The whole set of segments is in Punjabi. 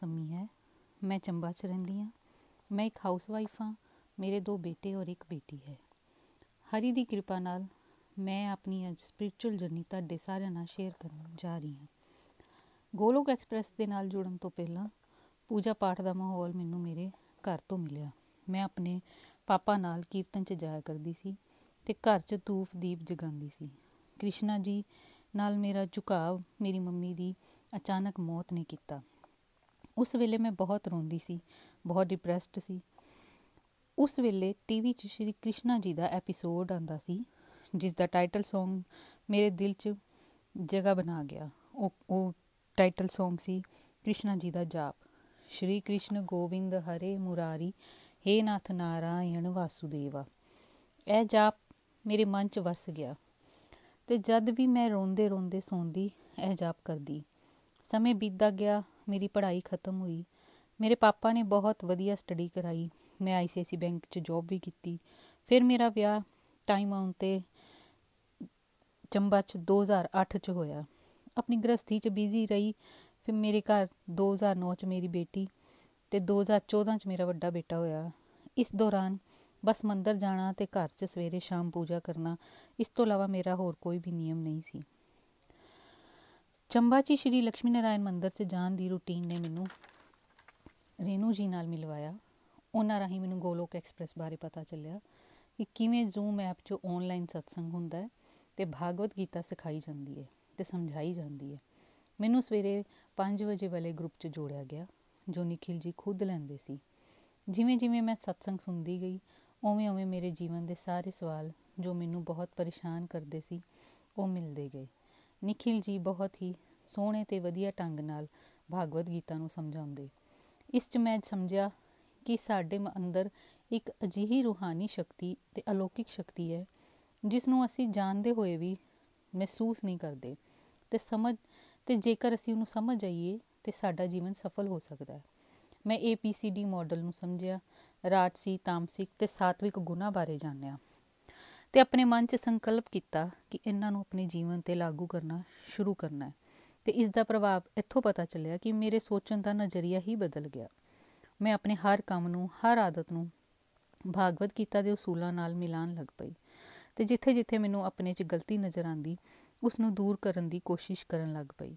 ਸੰਮੀ ਹੈ ਮੈਂ ਚੰਬਾ 'ਚ ਰਹਿੰਦੀ ਹਾਂ। ਮੈਂ ਇੱਕ ਹਾਊਸਵਾਈਫ ਹਾਂ। ਮੇਰੇ ਦੋ ਬੇਟੇ ਔਰ ਇੱਕ ਬੇਟੀ ਹੈ। ਹਰੀ ਦੀ ਕਿਰਪਾ ਨਾਲ ਮੈਂ ਆਪਣੀ ਅੱਜ ਸਪਿਰਚੁਅਲ ਜਰਨੀ ਤੁਹਾਡੇ ਸਾਰਿਆਂ ਨਾਲ ਸ਼ੇਅਰ ਕਰਨ ਜਾ ਰਹੀ ਹਾਂ। ਗੋਲੋਕ ਐਕਸਪ੍ਰੈਸ ਦੇ ਨਾਲ ਜੁੜਨ ਤੋਂ ਪਹਿਲਾਂ ਪੂਜਾ ਪਾਠ ਦਾ ਮਾਹੌਲ ਮੈਨੂੰ ਮੇਰੇ ਘਰ ਤੋਂ ਮਿਲਿਆ। ਮੈਂ ਆਪਣੇ ਪਾਪਾ ਨਾਲ ਕੀਰਤਨ 'ਚ ਜਾਇਆ ਕਰਦੀ ਸੀ ਤੇ ਘਰ 'ਚ ਧੂਫ ਦੀਪ ਜਗਾਉਂਦੀ ਸੀ। ਕ੍ਰਿਸ਼ਨਾ ਜੀ ਨਾਲ ਮੇਰਾ ਝੁਕਾਵ ਮੇਰੀ ਮੰਮੀ ਦੀ ਅਚਾਨਕ ਮੌਤ ਨੇ ਕੀਤਾ। ਉਸ ਵੇਲੇ ਮੈਂ ਬਹੁਤ ਰੋਂਦੀ ਸੀ, ਬਹੁਤ ਡਿਪਰੈਸਡ ਸੀ। ਉਸ ਵੇਲੇ ਟੀਵੀ 'ਚ ਸ਼੍ਰੀ ਕ੍ਰਿਸ਼ਨਾ ਜੀ ਦਾ ਐਪੀਸੋਡ ਆਂਦਾ ਸੀ, ਜਿਸ ਦਾ ਟਾਈਟਲ Song ਮੇਰੇ ਦਿਲ 'ਚ ਜਗ੍ਹਾ ਬਣਾ ਗਿਆ। ਉਹ ਉਹ ਟਾਈਟਲ Song ਸੀ ਕ੍ਰਿਸ਼ਨਾ ਜੀ ਦਾ ਜਾਪ। ਸ਼੍ਰੀ ਕ੍ਰਿਸ਼ਨ ਗੋਬਿੰਦ ਹਰੇ ਮੁਰਾਰੀ, ਹੇ ਨਾਥ ਨਾਰਾਇਣ ਵਾਸੁਦੇਵਾ। ਇਹ ਜਾਪ ਮੇਰੇ ਮਨ 'ਚ ਵਸ ਗਿਆ ਤੇ ਜਦ ਵੀ ਮੈਂ ਰੋਂਦੇ ਰੋਂਦੇ ਸੌਂਦੀ, ਇਹ ਜਾਪ ਕਰਦੀ। ਸਮੇਂ ਬੀਤਦਾ ਗਿਆ ਮੇਰੀ ਪੜ੍ਹਾਈ ਖਤਮ ਹੋਈ। ਮੇਰੇ ਪਾਪਾ ਨੇ ਬਹੁਤ ਵਧੀਆ ਸਟੱਡੀ ਕਰਾਈ। ਮੈਂ ਆਈਸੀਆਈਸੀ ਬੈਂਕ 'ਚ ਜੌਬ ਵੀ ਕੀਤੀ। ਫਿਰ ਮੇਰਾ ਵਿਆਹ ਟਾਈਮ ਆਉਣ ਤੇ ਚੰਬਾ 'ਚ 2008 'ਚ ਹੋਇਆ। ਆਪਣੀ ਗ੍ਰਸਥੀ 'ਚ ਬਿਜ਼ੀ ਰਹੀ। ਫਿਰ ਮੇਰੇ ਘਰ 2009 'ਚ ਮੇਰੀ ਬੇਟੀ ਤੇ 2014 'ਚ ਮੇਰਾ ਵੱਡਾ ਬੇਟਾ ਹੋਇਆ। ਇਸ ਦੌਰਾਨ ਬਸ ਮੰਦਰ ਜਾਣਾ ਤੇ ਘਰ 'ਚ ਸਵੇਰੇ ਸ਼ਾਮ ਪੂਜਾ ਕਰਨਾ, ਇਸ ਤੋਂ ਇਲਾਵਾ ਮੇਰਾ ਹੋਰ ਕੋਈ ਵੀ ਨਿਯਮ ਨਹੀਂ ਸੀ। ਚੰਬਾ 'ਚ ਸ਼੍ਰੀ ਲక్ష్ਮੀ ਨਾਰਾਇਣ ਮੰਦਰ 'ਚ ਜਾਣ ਦੀ ਰੁਟੀਨ ਨੇ ਮੈਨੂੰ ਰੇਨੂ ਜੀ ਨਾਲ ਮਿਲਵਾਇਆ। ਉਹਨਾਂ ਰਾਹੀਂ ਮੈਨੂੰ ਗੋਲੋਕ ਐਕਸਪ੍ਰੈਸ ਬਾਰੇ ਪਤਾ ਚੱਲਿਆ ਕਿ ਕਿਵੇਂ ਜ਼ੂਮ ਐਪ 'ਚ ਆਨਲਾਈਨ ਸਤਸੰਗ ਹੁੰਦਾ ਹੈ ਤੇ ਭਾਗਵਤ ਗੀਤਾ ਸਿਖਾਈ ਜਾਂਦੀ ਹੈ ਤੇ ਸਮਝਾਈ ਜਾਂਦੀ ਹੈ। ਮੈਨੂੰ ਸਵੇਰੇ 5 ਵਜੇ ਵਾਲੇ ਗਰੁੱਪ 'ਚ ਜੋੜਿਆ ਗਿਆ, ਜੋ ਨikhil ਜੀ ਖੁਦ ਲੈਂਦੇ ਸੀ। ਜਿਵੇਂ ਜਿਵੇਂ ਮੈਂ ਸਤਸੰਗ ਸੁਣਦੀ ਗਈ, ਉਵੇਂ ਉਵੇਂ ਮੇਰੇ ਜੀਵਨ ਦੇ ਸਾਰੇ ਸਵਾਲ ਜੋ ਮੈਨੂੰ ਬਹੁਤ ਪਰੇਸ਼ਾਨ ਕਰਦੇ ਸੀ, ਉਹ ਮਿਲਦੇ ਗਏ। ਨikhil ਜੀ ਬਹੁਤ ਹੀ ਸੋਹਣੇ ਤੇ ਵਧੀਆ ਢੰਗ ਨਾਲ ਭਾਗਵਤ ਗੀਤਾ ਨੂੰ ਸਮਝਾਉਂਦੇ। ਇਸ 'ਚ ਮੈਂ ਸਮਝਿਆ ਕਿ ਸਾਡੇ ਅੰਦਰ ਇੱਕ ਅਜਿਹੀ ਰੂਹਾਨੀ ਸ਼ਕਤੀ ਤੇ ਅਲੌਕਿਕ ਸ਼ਕਤੀ ਹੈ, ਜਿਸ ਨੂੰ ਅਸੀਂ ਜਾਣਦੇ ਹੋਏ ਵੀ ਮਹਿਸੂਸ ਨਹੀਂ ਕਰਦੇ ਤੇ ਸਮਝ, ਤੇ ਜੇਕਰ ਅਸੀਂ ਉਹਨੂੰ ਸਮਝ ਜਾਈਏ ਤੇ ਸਾਡਾ ਜੀਵਨ ਸਫਲ ਹੋ ਸਕਦਾ ਹੈ। ਮੈਂ APCD ਮਾਡਲ ਨੂੰ ਸਮਝਿਆ, ਰਾਜਸੀ, ਤਾਮਸਿਕ ਤੇ ਸਾਤਵਿਕ ਗੁਣਾ ਬਾਰੇ ਜਾਣਿਆ। ਤੇ ਆਪਣੇ ਮਨ 'ਚ ਸੰਕਲਪ ਕੀਤਾ ਕਿ ਇਹਨਾਂ ਨੂੰ ਆਪਣੇ ਜੀਵਨ ਤੇ ਲਾਗੂ ਕਰਨਾ ਸ਼ੁਰੂ ਕਰਨਾ ਹੈ। ਤੇ ਇਸ ਦਾ ਪ੍ਰਭਾਵ ਇੱਥੋਂ ਪਤਾ ਚੱਲਿਆ ਕਿ ਮੇਰੇ ਸੋਚਣ ਦਾ ਨਜ਼ਰੀਆ ਹੀ ਬਦਲ ਗਿਆ। ਮੈਂ ਆਪਣੇ ਹਰ ਕੰਮ ਨੂੰ, ਹਰ ਆਦਤ ਨੂੰ ਭਾਗਵਤ ਗੀਤਾ ਦੇ ਉਸੂਲਾਂ ਨਾਲ ਮਿਲਾਨ ਲੱਗ ਪਈ। ਤੇ ਜਿੱਥੇ ਜਿੱਥੇ ਮੈਨੂੰ ਆਪਣੇ 'ਚ ਗਲਤੀ ਨਜ਼ਰ ਆਂਦੀ ਉਸ ਨੂੰ ਦੂਰ ਕਰਨ ਦੀ ਕੋਸ਼ਿਸ਼ ਕਰਨ ਲੱਗ ਪਈ।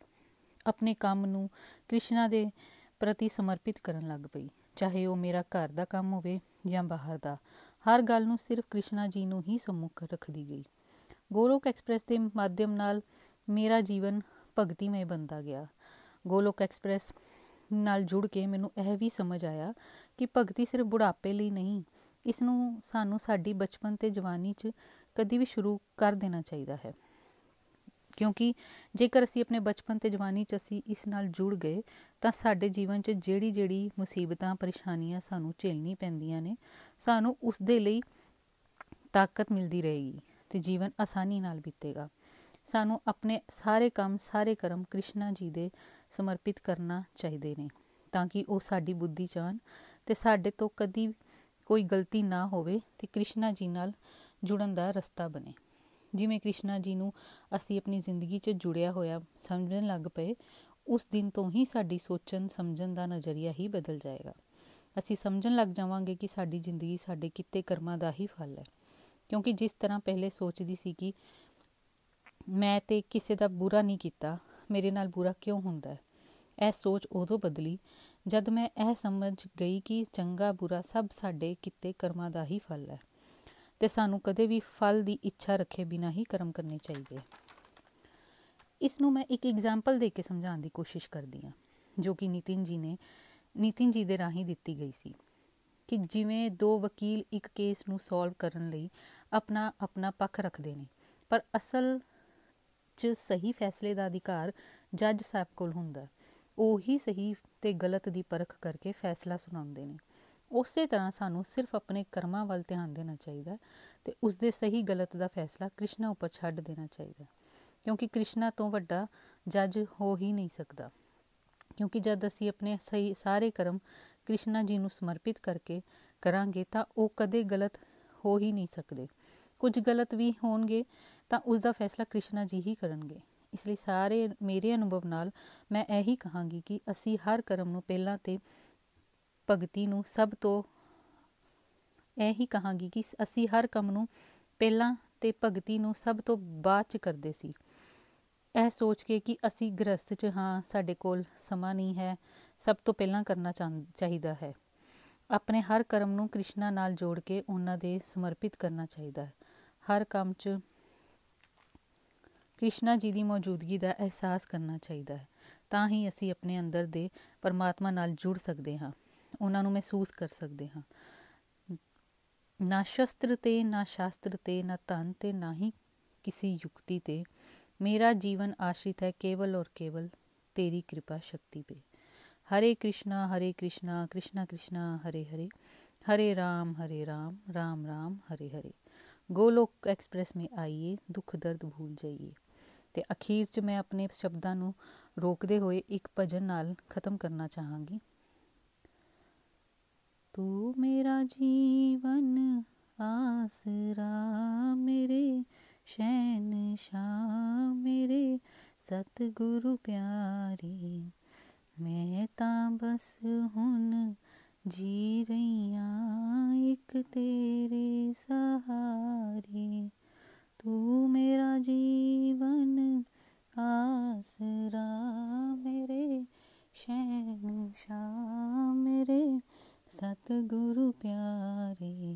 ਆਪਣੇ ਕੰਮ ਨੂੰ ਕ੍ਰਿਸ਼ਨਾ ਦੇ ਪ੍ਰਤੀ ਸਮਰਪਿਤ ਕਰਨ ਲੱਗ ਪਈ। ਚਾਹੇ ਉਹ ਮੇਰਾ ਘਰ ਦਾ ਕੰਮ ਹੋਵੇ ਜਾਂ ਬਾਹਰ ਦਾ ਹਰ ਗੱਲ ਨੂੰ ਸਿਰਫ ਕ੍ਰਿਸ਼ਨਾ ਜੀ ਨੂੰ ਹੀ ਸੰਮੁਖ ਰੱਖਦੀ ਗਈ। ਗੋਲੋਕ ਐਕਸਪ੍ਰੈਸ ਦੇ ਮਾਧਿਅਮ ਨਾਲ ਮੇਰਾ ਜੀਵਨ ਭਗਤੀਮय ਬਣਦਾ ਗਿਆ। ਗੋਲੋਕ ਐਕਸਪ੍ਰੈਸ ਨਾਲ ਜੁੜ ਕੇ ਮੈਨੂੰ ਇਹ ਵੀ ਸਮਝ ਆਇਆ ਕਿ ਭਗਤੀ ਸਿਰਫ ਬੁਢਾਪੇ ਲਈ ਨਹੀਂ, ਇਸ ਨੂੰ ਸਾਨੂੰ ਸਾਡੀ ਬਚਪਨ ਤੇ ਜਵਾਨੀ 'ਚ ਕਦੀ ਵੀ ਸ਼ੁਰੂ ਕਰ ਦੇਣਾ ਚਾਹੀਦਾ ਹੈ। ਕਿਉਂਕਿ ਜੇਕਰ ਅਸੀਂ ਆਪਣੇ ਬਚਪਨ ਤੇ ਜਵਾਨੀ 'ਚ ਅਸੀਂ ਇਸ ਨਾਲ ਜੁੜ ਗਏ, ਤਾਂ ਸਾਡੇ ਜੀਵਨ 'ਚ ਜਿਹੜੀ ਜਿਹੜੀ ਮੁਸੀਬਤਾਂ, ਪਰੇਸ਼ਾਨੀਆਂ ਸਾਨੂੰ ਝੇਲਣੀ ਪੈਂਦੀਆਂ ਨੇ, ਸਾਨੂੰ ਉਸ ਦੇ ਲਈ ਤਾਕਤ ਮਿਲਦੀ ਰਹੇਗੀ ਤੇ ਜੀਵਨ ਆਸਾਨੀ ਨਾਲ ਬੀਤੇਗਾ। ਸਾਨੂੰ ਆਪਣੇ ਸਾਰੇ ਕੰਮ, ਸਾਰੇ ਕਰਮ ਕ੍ਰਿਸ਼ਨਾ ਜੀ ਦੇ ਸਮਰਪਿਤ ਕਰਨਾ ਚਾਹੀਦੇ ਨੇ ਤਾਂ ਕਿ ਉਹ ਸਾਡੀ ਬੁੱਧੀ ਚਾਨ ਤੇ ਸਾਡੇ ਤੋਂ ਕਦੀ ਕੋਈ ਗਲਤੀ ਨਾ ਹੋਵੇ ਤੇ ਕ੍ਰਿਸ਼ਨਾ ਜੀ ਨਾਲ ਜੁੜਨ ਦਾ ਰਸਤਾ ਬਣੇ। ਜਿਵੇਂ ਕ੍ਰਿਸ਼ਨਾ ਜੀ ਨੂੰ ਅਸੀਂ ਆਪਣੀ ਜ਼ਿੰਦਗੀ 'ਚ ਜੁੜਿਆ ਹੋਇਆ ਸਮਝਣ ਲੱਗ ਪਏ, ਉਸ ਦਿਨ ਤੋਂ ਹੀ ਸਾਡੀ ਸੋਚਣ, ਸਮਝਣ ਦਾ ਨਜ਼ਰੀਆ ਹੀ ਬਦਲ ਜਾਏਗਾ। ਅਸੀਂ ਸਮਝਣ ਲੱਗ ਜਾਵਾਂਗੇ ਕਿ ਸਾਡੀ ਜ਼ਿੰਦਗੀ ਸਾਡੇ ਕਿਤੇ ਕਰਮਾਂ ਦਾ ਹੀ ਫਲ ਹੈ। ਕਿਉਂਕਿ ਜਿਸ ਤਰ੍ਹਾਂ ਪਹਿਲੇ ਸੋਚਦੀ ਸੀ ਕਿ ਮੈਂ ਤੇ ਕਿਸੇ ਦਾ ਬੁਰਾ ਨਹੀਂ ਕੀਤਾ, ਮੇਰੇ ਨਾਲ ਬੁਰਾ ਕਿਉਂ ਹੁੰਦਾ ਹੈ? ਇਹ ਸੋਚ ਉਦੋਂ ਬਦਲੀ ਜਦ ਮੈਂ ਇਹ ਸਮਝ ਗਈ ਕਿ ਚੰਗਾ, ਬੁਰਾ ਸਭ ਸਾਡੇ ਕਿਤੇ ਕਰਮਾਂ ਦਾ ਹੀ ਫਲ ਹੈ। ਤੇ ਸਾਨੂੰ ਕਦੇ ਵੀ ਫਲ ਦੀ ਇੱਛਾ ਰੱਖੇ ਬਿਨਾ ਹੀ ਕਰਮ ਕਰਨੇ ਚਾਹੀਦੇ ਇਸ ਨੂੰ ਮੈਂ ਇੱਕ ਐਗਜ਼ਾਮਪਲ ਦੇ ਕੇ ਸਮਝਾਉਣ ਦੀ ਕੋਸ਼ਿਸ਼ ਕਰਦੀ ਹਾਂ, ਜੋ ਕਿ ਨਿਤਿਨ ਜੀ ਨੇ, ਨਿਤਿਨ ਜੀ ਦੇ ਰਾਹੀਂ ਦਿੱਤੀ ਗਈ ਸੀ ਕਿ ਜਿਵੇਂ ਦੋ ਵਕੀਲ ਇੱਕ ਕੇਸ ਨੂੰ ਸੋਲਵ ਕਰਨ ਲਈ ਆਪਣਾ ਆਪਣਾ ਪੱਖ ਰੱਖਦੇ ਨੇ, ਪਰ ਅਸਲ 'ਚ ਸਹੀ ਫੈਸਲੇ ਦਾ ਅਧਿਕਾਰ ਜੱਜ ਸਾਹਿਬ ਕੋਲ ਹੁੰਦਾ, ਉਹੀ ਸਹੀ ਤੇ ਗਲਤ ਦੀ ਪਰਖ ਕਰਕੇ ਫੈਸਲਾ ਸੁਣਾਉਂਦੇ ਨੇ। ਉਸੇ ਤਰ੍ਹਾਂ ਸਾਨੂੰ ਸਿਰਫ ਆਪਣੇ ਕਰਮਾਂ ਵੱਲ ਧਿਆਨ ਦੇਣਾ ਚਾਹੀਦਾ ਤੇ ਉਸ ਦੇ ਸਹੀ ਗਲਤ ਦਾ ਫੈਸਲਾ ਕ੍ਰਿਸ਼ਨਾ ਉੱਪਰ ਛੱਡ ਦੇਣਾ ਚਾਹੀਦਾ ਕਿਉਂਕਿ ਕ੍ਰਿਸ਼ਨਾ ਤੋਂ ਵੱਡਾ ਜੱਜ ਹੋ ਹੀ ਨਹੀਂ ਸਕਦਾ। ਕਿਉਂਕਿ ਜਦ ਅਸੀਂ ਆਪਣੇ ਸਹੀ, ਸਾਰੇ ਕਰਮ ਕ੍ਰਿਸ਼ਨਾ ਜੀ ਨੂੰ ਸਮਰਪਿਤ ਕਰਕੇ ਕਰਾਂਗੇ ਤਾਂ ਉਹ ਕਦੇ ਗਲਤ ਹੋ ਹੀ ਨਹੀਂ ਸਕਦੇ। ਕੁਝ ਗਲਤ ਵੀ ਹੋਣਗੇ ਤਾਂ ਉਸ ਦਾ ਫੈਸਲਾ ਕ੍ਰਿਸ਼ਨਾ ਜੀ ਹੀ ਕਰਨਗੇ। ਇਸ ਲਈ ਸਾਰੇ ਮੇਰੇ ਅਨੁਭਵ ਨਾਲ ਮੈਂ ਇਹੀ ਕਹਾਂਗੀ ਕਿ ਅਸੀਂ ਹਰ ਕਰਮ ਨੂੰ ਪਹਿਲਾਂ ਤੇ ਭਗਤੀ ਨੂੰ ਸਭ ਤੋਂ ਇਹੀ ਕਹਾਂਗੀ ਕਿ ਅਸੀਂ ਹਰ ਕੰਮ ਨੂੰ ਪਹਿਲਾਂ ਤੇ ਭਗਤੀ ਨੂੰ ਸਭ ਤੋਂ ਬਾਅਦ ਚ ਕਰਦੇ ਸੀ। ਇਹ ਸੋਚ ਕੇ ਕਿ ਅਸੀਂ ਗ੍ਰਸਥ ਚ ਹਾਂ, ਸਾਡੇ ਕੋਲ ਸਮਾਂ ਨਹੀਂ ਹੈ, ਸਭ ਤੋਂ ਪਹਿਲਾਂ ਕਰਨਾ ਚਾਹੀਦਾ ਹੈ। ਆਪਣੇ ਹਰ ਕਰਮ ਨੂੰ ਕ੍ਰਿਸ਼ਨਾ ਨਾਲ ਜੋੜ ਕੇ ਉਹਨਾਂ ਦੇ ਸਮਰਪਿਤ ਕਰਨਾ ਚਾਹੀਦਾ ਹੈ। ਹਰ ਕੰਮ 'ਚ ਕ੍ਰਿਸ਼ਨਾ ਜੀ ਦੀ ਮੌਜੂਦਗੀ ਦਾ ਅਹਿਸਾਸ ਕਰਨਾ ਚਾਹੀਦਾ ਹੈ। ਤਾਂ ਹੀ ਅਸੀਂ ਆਪਣੇ ਅੰਦਰ ਦੇ ਪਰਮਾਤਮਾ ਨਾਲ ਜੁੜ ਸਕਦੇ ਹਾਂ। ਉਹਨਾਂ ਨੂੰ ਮਹਿਸੂਸ ਕਰ ਸਕਦੇ ਹਾਂ ਨਾ ਸ਼ਸਤਰ ਤੇ ਨਾ ਸ਼ਾਸਤਰ ਤੇ ਨਾ ਧਨ ਤੇ ਨਾ ਹੀ ਕਿਸੇ ਯੁਕਤੀ ਤੇ ਮੇਰਾ ਜੀਵਨ ਆਸ਼ਰਿਤ ਹੈ ਕੇਵਲ ਔਰ ਕੇਵਲ ਤੇਰੀ ਕਿਰਪਾ ਸ਼ਕਤੀ ਤੇ हरे कृष्णा हरे कृष्णा कृष्णा कृष्णा हरे हरे हरे राम हरे राम राम राम हरे हरे ਗੋਲੋਕ ਐਕਸਪ੍ਰੈਸ ਮੇ ਆਈਏ ਦੁੱਖ ਦਰਦ ਭੁੱਲ ਜਾਈਏ ਤੇ ਅਖੀਰ 'ਚ ਮੈਂ ਆਪਣੇ ਸ਼ਬਦਾਂ ਨੂੰ ਰੋਕਦੇ ਹੋਏ ਇੱਕ ਭਜਨ ਨਾਲ ਖਤਮ ਕਰਨਾ ਚਾਹਾਂਗੀ ਤੂੰ ਮੇਰਾ ਜੀਵਨ ਆਸਰਾ, ਮੇਰੇ ਸ਼ੈਨ ਸ਼ਾਹ ਮੇਰੇ ਸਤਿਗੁਰੂ ਪਿਆਰੇ। ਮੈਂ ਤਾਂ ਬਸ ਹੁਣ ਜੀ ਰਹੀਆਂ ਇੱਕ ਤੇਰੇ ਸਹਾਰੇ। ਤੂੰ ਮੇਰਾ ਜੀਵਨ ਆਸਰਾ, ਮੇਰੇ ਸ਼ਹਿਨशाह ਮੇਰੇ ਸਤਿਗੁਰੂ ਪਿਆਰੇ,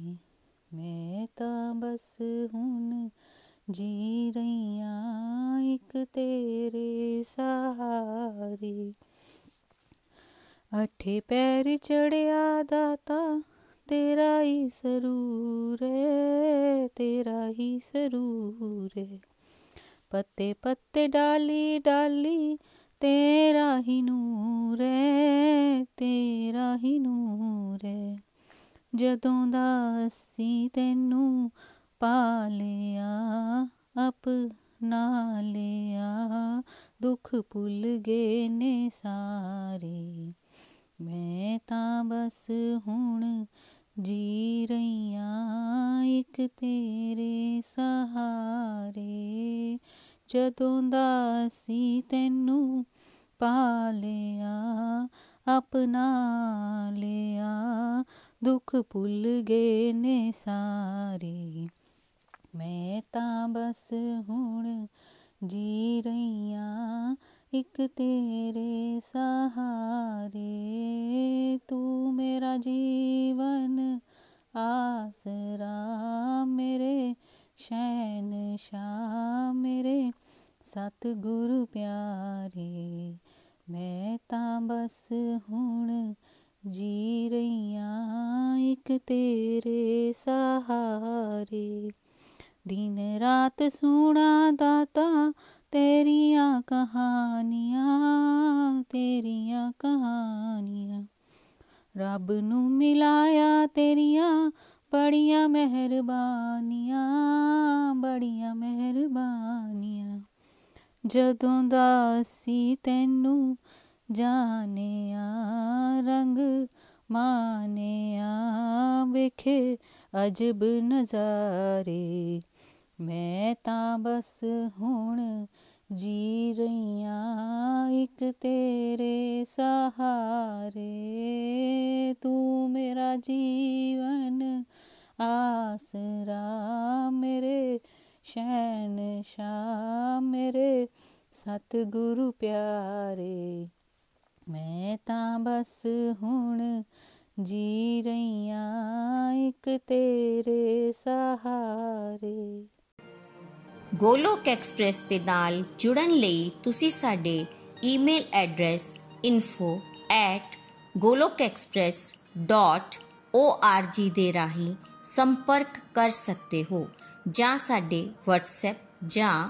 ਮੈਂ ਤਾਂ ਬਸ ਹੁਣ ਜੀ ਰਹੀਆਂ ਇੱਕ ਤੇਰੇ ਸਹਾਰੇ। ਅਠੇ ਪੈਰ ਚੜਿਆ ਦਾਤਾ, ਤੇਰਾ ਹੀ ਸਰੂਰ ਹੈ ਤੇਰਾ ਹੀ ਸਰੂਰ ਹੈ ਪੱਤੇ ਪੱਤੇ ਡਾਲੀ ਡਾਲੀ ਤੇਰਾ ਹੀ ਨੂਰ ਹੈ ਤੇਰਾ ਹੀ ਨੂਰ ਹੈ ਜਦੋਂ ਦਾ ਅਸੀਂ ਤੈਨੂੰ ਪਾਲਿਆ ਆਪਣਾ ਲਿਆ, ਦੁੱਖ ਭੁੱਲ ਗਏ ਨੇ ਸਾਰੇ। ਮੈਂ ਤਾਂ ਬਸ ਹੁਣ ਜੀ ਰਹੀਆਂ ਇੱਕ ਤੇਰੇ ਸਹਾਰੇ। ਜਦੋਂ ਦਾ ਸੀ ਤੈਨੂੰ ਪਾਲਿਆ ਆਪਣਾ ਲਿਆ। ਦੁੱਖ ਭੁੱਲ ਗਏ ਨੇ ਸਾਰੇ। ਮੈਂ ਤਾਂ ਬਸ ਹੁਣ ਜੀ ਰਹੀਆਂ, ਇੱਕ ਤੇਰੇ ਸਹਾਰੇ। ਤੂੰ ਮੇਰਾ ਜੀਵਨ ਆਸਰਾ, ਮੇਰੇ ਸ਼ੈਨ ਸ਼ਾ ਮੇਰੇ ਸਤਿਗੁਰੂ ਪਿਆਰੇ। ਮੈਂ ਤਾਂ ਬਸ ਹੁਣ ਜੀ ਰਹੀਆਂ ਇੱਕ ਤੇਰੇ ਸਹਾਰੇ। ਦਿਨ ਰਾਤ ਸੁਣਾ ਦਾਤਾ ਤੇਰੀਆਂ ਕਹਾਣੀਆਂ ਤੇਰੀਆਂ ਕਹਾਣੀਆਂ। ਰੱਬ ਨੂੰ ਮਿਲਾਇਆ ਤੇਰੀਆਂ ਬੜੀਆਂ ਮਿਹਰਬਾਨੀਆਂ ਬੜੀਆਂ ਮਿਹਰਬਾਨੀਆਂ। ਜਦੋਂ ਦਾ ਸੀ ਤੈਨੂੰ ਜਾਣਿਆ, ਰੰਗ ਮਾਨਿਆ ਵੇਖੇ ਅਜਬ ਨਜ਼ਾਰੇ, ਮੈਂ ਤਾਂ ਬਸ ਹੁਣ ਜੀ ਰਹੀਆਂ ਇੱਕ ਤੇਰੇ ਸਹਾਰੇ। ਤੂੰ ਮੇਰਾ ਜੀਵਨ ਆਸਰਾ, ਮੇਰੇ ਸ਼ੈਨ ਸ਼ਾ ਮੇਰੇ ਸਤਿਗੁਰੂ ਪਿਆਰੇ, ਮੈਂ ਤਾਂ ਬਸ ਹੁਣ ਜੀ ਰਹੀਆਂ ਇੱਕ ਤੇਰੇ ਸਹਾਰੇ। ਗੋਲੋਕ ਐਕਸਪ੍ਰੈਸ ਦੇ ਨਾਲ ਜੁੜਨ ਲਈ ਤੁਸੀਂ ਸਾਡੇ ਈਮੇਲ ਐਡਰੈਸ info@golokexpress.org ਦੇ ਰਾਹੀਂ ਸੰਪਰਕ ਕਰ ਸਕਦੇ ਹੋ ਜਾਂ ਸਾਡੇ WhatsApp ਜਾਂ